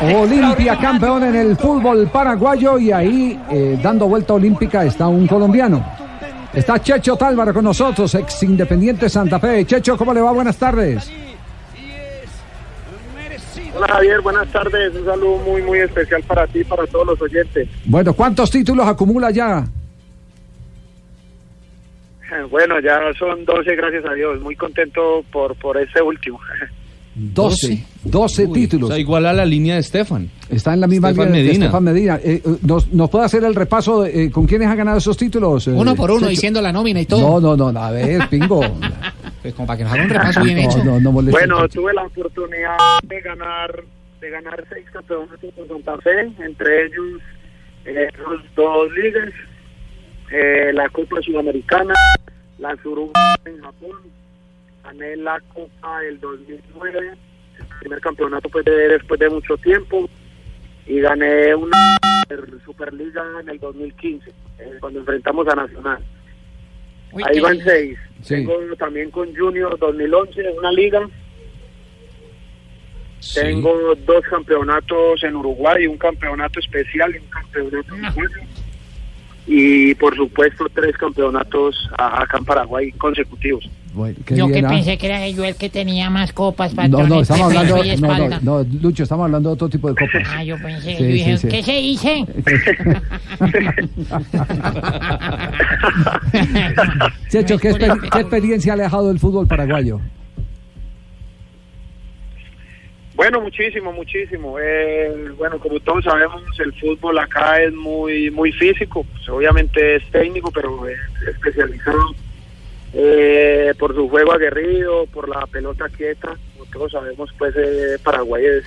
Olimpia campeón en el fútbol paraguayo y ahí eh, dando vuelta olímpica está un colombiano. Está Checho Tálvaro con nosotros, ex Independiente Santa Fe. Checho, ¿cómo le va? Buenas tardes. Hola Javier, buenas tardes. Un saludo muy, muy especial para ti y para todos los oyentes. Bueno, ¿cuántos títulos acumula ya? Bueno, ya son 12, gracias a Dios. Muy contento por, por ese último. 12, 12 títulos. O sea, igual a la línea de Estefan. Está en la misma Estefan línea de Medina. Estefan Medina. Eh, eh, ¿nos, ¿Nos puede hacer el repaso de, eh, con quiénes ha ganado esos títulos? eh, Uno por uno, diciendo la nómina y todo. No, no, no, a ver, pingo. Pues como para que nos haga un repaso bien no, hecho. no, no Bueno, tuve la oportunidad de ganar de ganar seis campeonatos con Santa Fe, entre ellos eh, los dos ligas, eh, la Copa Sudamericana, la Suruga en Japón, gané la Copa del 2009, el primer campeonato pues, de, después de mucho tiempo, y gané una Superliga en el 2015, eh, cuando enfrentamos a Nacional. Uy, Ahí van seis. Sí. Tengo también con Junior 2011 en una liga. Sí. Tengo dos campeonatos en Uruguay, un campeonato especial y un campeonato uruguayo. Y por supuesto tres campeonatos acá en Paraguay consecutivos. Bueno, qué Yo que ¿ah? pensé que era yo el que tenía más copas para No, no, estamos hablando, y no, espalda. no, no, Lucho, estamos hablando de otro tipo de copas. Ah, yo pensé, Sí, yo dije, sí, sí. ¿qué se dice? Checho, ¿qué, Disculpe. exper- qué experiencia le ha dejado el fútbol paraguayo? Bueno, muchísimo, muchísimo. Eh, bueno, como todos sabemos, el fútbol acá es muy muy físico. Pues, obviamente es técnico, pero es especializado eh, por su juego aguerrido, por la pelota quieta. Todos sabemos, pues eh, Paraguay es,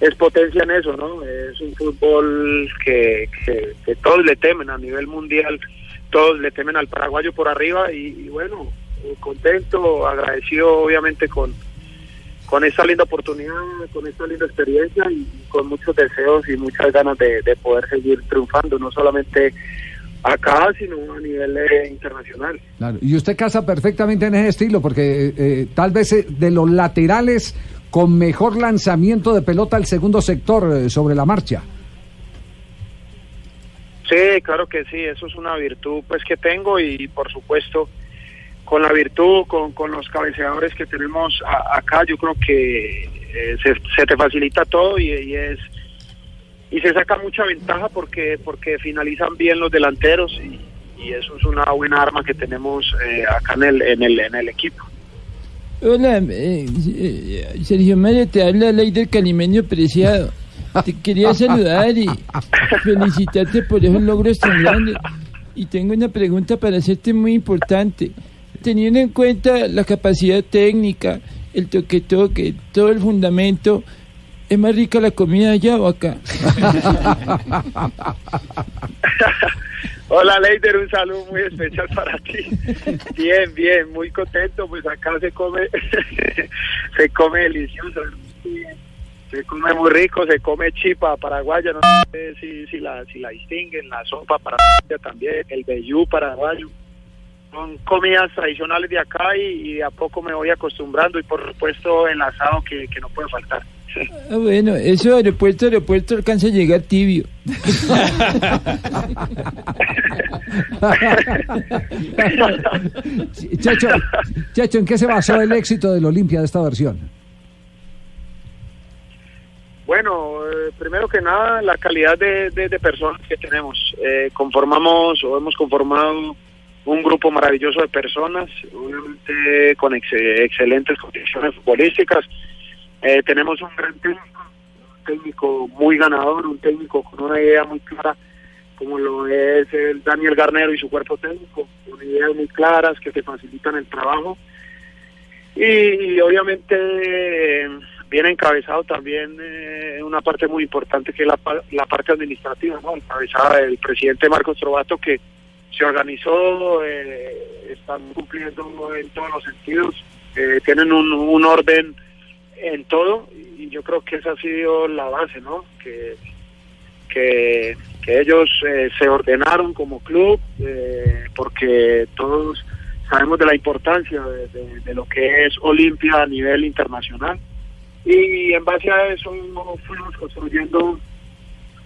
es potencia en eso, ¿no? Es un fútbol que, que, todos le temen a nivel mundial. Todos le temen al paraguayo por arriba y, bueno, eh, contento, agradecido obviamente con con esta linda oportunidad, con esta linda experiencia y con muchos deseos y muchas ganas de poder seguir triunfando, no solamente acá, sino a nivel eh, internacional. Claro, Y usted casa perfectamente en ese estilo, porque eh, eh, tal vez eh, de los laterales con mejor lanzamiento de pelota al segundo sector sobre la marcha. Sí, claro que sí, eso es una virtud pues que tengo y por supuesto con la virtud, con, con los cabeceadores que tenemos a- acá, yo creo que eh, se, se te facilita todo y, y es y se saca mucha ventaja porque porque finalizan bien los delanteros y, eso es una buena arma que tenemos eh, acá en el, en el en el equipo. Hola, eh, eh, Sergio Mario, te habla Leider Calimeño Preciado. Te quería saludar y felicitarte por esos logros tan grandes. Y tengo una pregunta para hacerte muy importante. Teniendo en cuenta la capacidad técnica, el toque-toque, todo el fundamento, ¿es más rica la comida allá o acá? Hola Leider, un saludo muy especial para ti. Bien, bien, muy contento, pues acá se come, se come delicioso, se come muy rico, se come chipa paraguaya, no sé si, si la si la distinguen, la sopa paraguaya también, el vellú paraguayo. Son comidas tradicionales de acá y, a poco me voy acostumbrando y por supuesto el asado que no puede faltar. Ah, bueno, eso aeropuerto, aeropuerto alcanza a llegar tibio. Checho, Checho, ¿en qué se basó el éxito del Olimpia de esta versión? Bueno, eh, primero que nada, la calidad de, de- de personas que tenemos. Eh, conformamos o hemos conformado un grupo maravilloso de personas, obviamente con ex- excelentes condiciones futbolísticas. Eh, tenemos un gran técnico, un técnico muy ganador, un técnico con una idea muy clara, como lo es el Daniel Garnero y su cuerpo técnico, con ideas muy claras que te facilitan el trabajo. Y, obviamente eh, viene encabezado también eh, una parte muy importante que es la, la parte administrativa. Encabezada el presidente Marcos Trovato que se organizó, eh, están cumpliendo en todos los sentidos, eh, tienen un, un orden en todo y yo creo que esa ha sido la base, ¿no? Que, que, ellos eh, se ordenaron como club eh, porque todos sabemos de la importancia de lo que es Olimpia a nivel internacional y en base a eso fuimos construyendo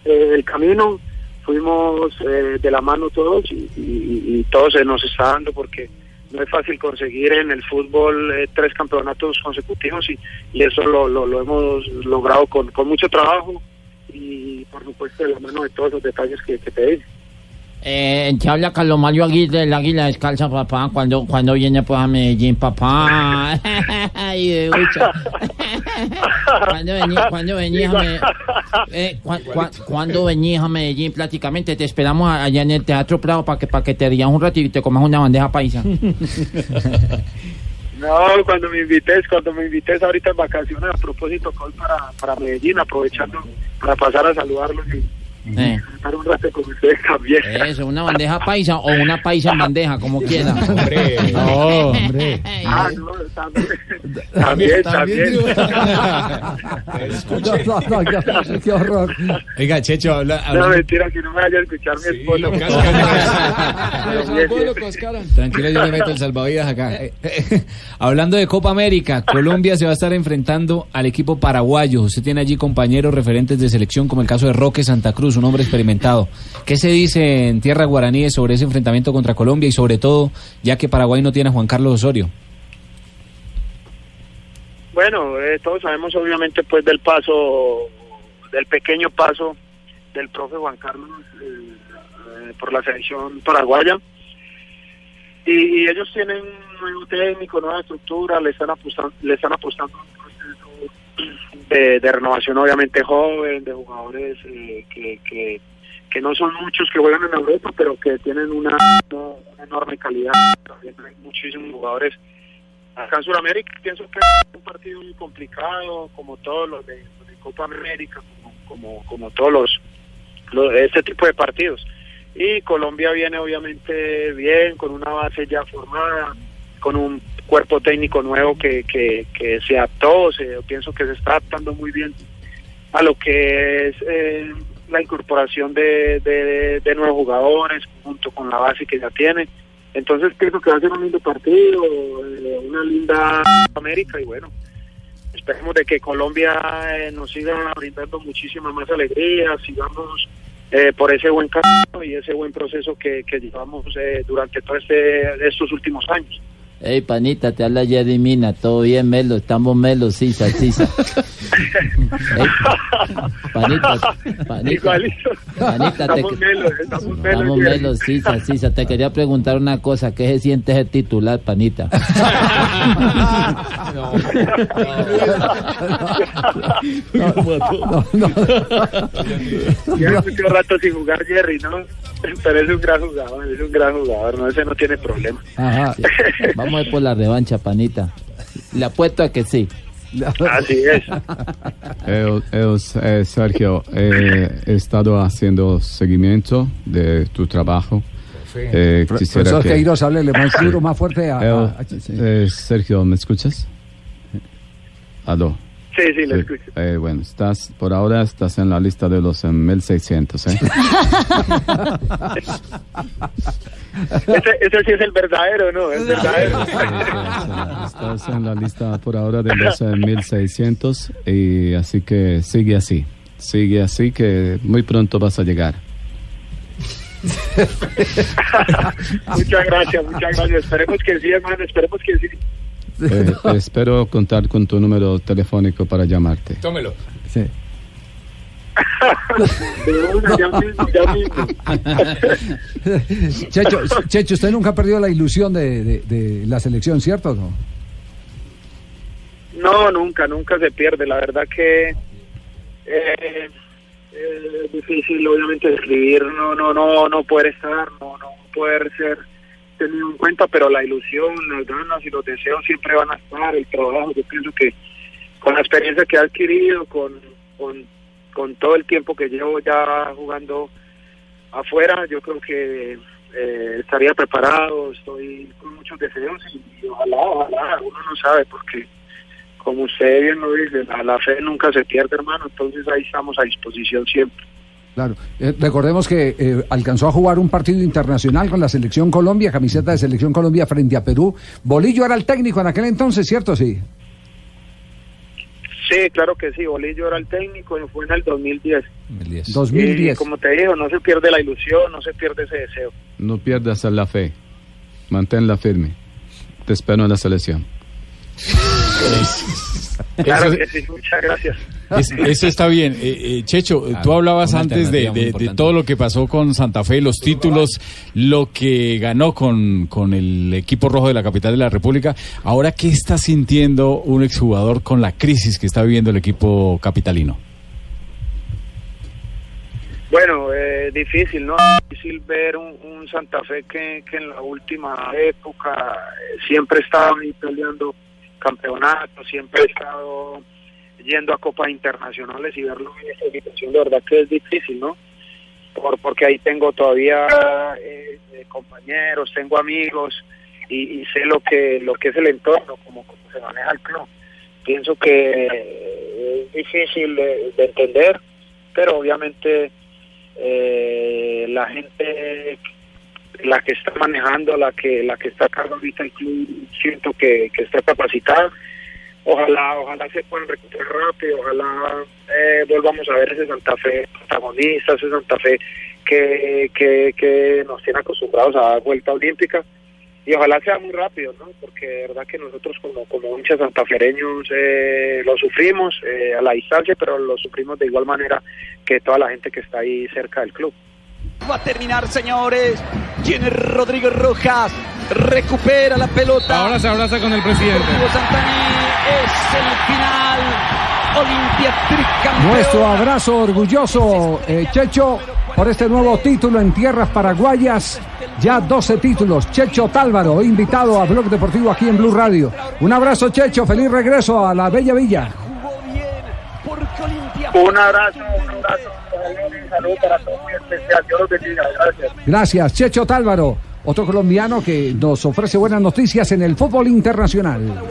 eh, el camino, fuimos eh, de la mano todos y, y- y todo se nos está dando porque no es fácil conseguir en el fútbol eh, tres campeonatos consecutivos y, y eso lo, lo, lo hemos logrado con, con mucho trabajo y por supuesto de la mano de todos los detalles que, que te dije. Eh, te habla Carlos Mario Aguirre, el águila descalza, papá. Cuando, cuando viene pues a Medellín, papá. Ay, cuando venís, cuando venís a Medellín, eh, cua- cua- cuando venís a Medellín, prácticamente te esperamos allá en el Teatro Prado para que, para que te rías un ratito y te comas una bandeja paisa. No, cuando me invites, cuando me invites ahorita en vacaciones, a propósito, para, para Medellín, aprovechando para pasar a saludarlos y Eh, estar un rato con ustedes también. eso, una bandeja paisa o una paisa en bandeja, como quiera. No. Hombre. Ah, no, también, también, también. No, no, no, qué, qué horror. Oiga, Checho, habla. No, mentira, que no me vaya a escuchar mi Sí, lo cascan. Tranquilo, yo le meto el salvavidas acá. Eh, eh, Hablando de Copa América, Colombia se va a estar enfrentando al equipo paraguayo. Usted tiene allí compañeros referentes de selección, como el caso de Roque Santa Cruz, un hombre experimentado. ¿Qué se dice en tierra guaraníes sobre ese enfrentamiento contra Colombia y sobre todo, ya que Paraguay no tiene a Juan Carlos Osorio? Bueno, eh, todos sabemos obviamente pues del paso, del pequeño paso del profe Juan Carlos eh, eh, por la selección paraguaya. Y, ellos tienen un nuevo técnico, nueva estructura, le están apostando, le están apostando de, de renovación obviamente joven, de jugadores eh, que, que, que no son muchos que juegan en Europa, pero que tienen una, una enorme calidad. También hay muchísimos jugadores acá en Sudamérica pienso que es un partido muy complicado como todos los de, de Copa América como como, todos los, los- este tipo de partidos. Y Colombia viene obviamente bien con una base ya formada con un cuerpo técnico nuevo que, que, se adaptó se, pienso que se está adaptando muy bien a lo que es eh, la incorporación de, de nuevos jugadores junto con la base que ya tiene entonces pienso que va a ser un lindo partido, eh, una linda América y bueno, esperemos de que Colombia eh, nos siga brindando muchísima más alegría, sigamos eh, por ese buen camino y ese buen proceso que, que llevamos eh, durante todos este, estos últimos años. Hey, panita, te habla Jerry Mina. Todo bien, Melo. Estamos Melo, sisa, sisa. Ey, panita, panita. Panita, te, Estamos melos, estamos melos. estamos Jerry. Melo, sisa, sisa. Te quería preguntar una cosa. ¿Qué se siente ese titular, panita? No, no. Lleva mucho rato sin jugar Jerry, ¿no? Pero es un gran jugador, es un gran jugador, no, ese no tiene problema. Ajá. Vamos a ir por la revancha, panita. Le apuesto a que sí. Así es. Eu, eu, eh, Sergio, eh, he estado haciendo seguimiento de tu trabajo. Eh, quisiera Profesor que- Queiroz, háblele más duro, más fuerte a... Eu- a- a- sí. eh, Sergio, ¿me escuchas? Aló. Sí, sí, lo Sí, escucho. eh, bueno, estás, por ahora estás en la lista de los eh, 1600, ¿eh? Ese, ese sí es el verdadero, ¿no? El verdadero. Estás en la lista por ahora de los eh, 1600 y así que sigue así. Sigue así que muy pronto vas a llegar. muchas gracias, muchas gracias. Esperemos que sí, hermano, esperemos que sí. Eh, espero contar con tu número telefónico para llamarte. Tómelo. Sí. De una, ya mismo, ya mismo. Checho, Checho, usted nunca ha perdido la ilusión de, de- de la selección, ¿cierto? o No? No, nunca, nunca se pierde. La verdad que eh, es difícil, obviamente, escribir, no, no, no, no poder estar, no, no poder ser tenido en cuenta, pero la ilusión, las ganas y los deseos siempre van a estar. El trabajo, yo pienso que con la experiencia que he adquirido, con, con, todo el tiempo que llevo ya jugando afuera, yo creo que eh, estaría preparado, estoy con muchos deseos y, y ojalá, ojalá, uno no sabe porque como usted bien lo dice, la, la fe nunca se pierde hermano, entonces ahí estamos a disposición siempre. Claro. Eh, recordemos que eh, alcanzó a jugar un partido internacional con la Selección Colombia, camiseta de Selección Colombia frente a Perú. Bolillo era el técnico en aquel entonces, ¿cierto? Sí. Sí, claro que sí, Bolillo era el técnico y fue en el 2010. 2010. 2010. Y como te digo, no se pierde la ilusión, no se pierde ese deseo. No pierdas la fe. Manténla firme. Te espero en la selección. Claro que sí, muchas gracias. Es- eso está bien. Eh, eh, Checho, Claro, tú hablabas antes de, todo lo que pasó con Santa Fe, los títulos, lo que ganó con, con el equipo rojo de la capital de la República. Ahora, ¿qué está sintiendo un exjugador con la crisis que está viviendo el equipo capitalino? Bueno, eh, difícil, ¿no? Difícil ver un, un Santa Fe que, que en la última época eh, siempre ha estado ahí peleando campeonatos, siempre ha estado yendo a copas internacionales y verlo en esta situación, de verdad que es difícil, ¿no? Por, porque ahí tengo todavía eh, eh, compañeros, tengo amigos y, y sé lo que lo que es el entorno, como, se maneja el club. Pienso que eh, es difícil de- de entender, pero obviamente eh, la gente la que está manejando la que la que está a cargo ahorita el club siento que, que está capacitada ojalá ojalá se puedan recuperar rápido ojalá eh, volvamos a ver ese Santa Fe protagonista ese Santa Fe que, que, que nos tiene acostumbrados a dar vuelta olímpica y ojalá sea muy rápido, ¿no? Porque de verdad que nosotros como, como hinchas santafereños eh, lo sufrimos eh, a la distancia, pero lo sufrimos de igual manera que toda la gente que está ahí cerca del club. Va a terminar, señores. Tiene Rodrigo Rojas. Recupera la pelota. Ahora se abraza con el presidente. Es el final. Olimpia tricampeón. Nuestro abrazo orgulloso, eh, Checho, por este nuevo título en tierras paraguayas. Ya 12 títulos. Checho Tálvaro, invitado a Blog Deportivo aquí en Blue Radio. Un abrazo, Checho. Feliz regreso a la Bella Villa. Porque Olimpia Un abrazo, un abrazo, un saludo para todos muy especial. Dios los bendiga, gracias. Gracias, Checho Tálvaro, otro colombiano que nos ofrece buenas noticias en el fútbol internacional.